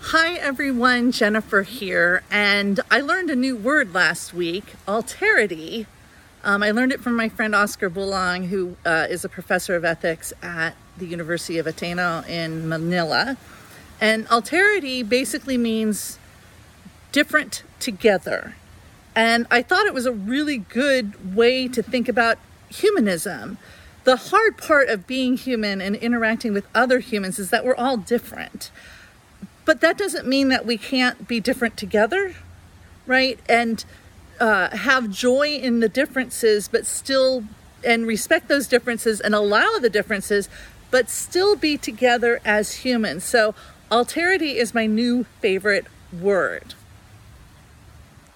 Hi everyone, Jennifer here, and I learned a new word last week, alterity. Um, I learned it from my friend Oscar Bulaong, who uh, is a professor of ethics at the University of Ateneo in Manila. And alterity basically means different together. And I thought it was a really good way to think about humanism. The hard part of being human and interacting with other humans is that we're all different. But that doesn't mean that we can't be different together, right? And uh, have joy in the differences, but still, and respect those differences and allow the differences, but still be together as humans. So, alterity is my new favorite word.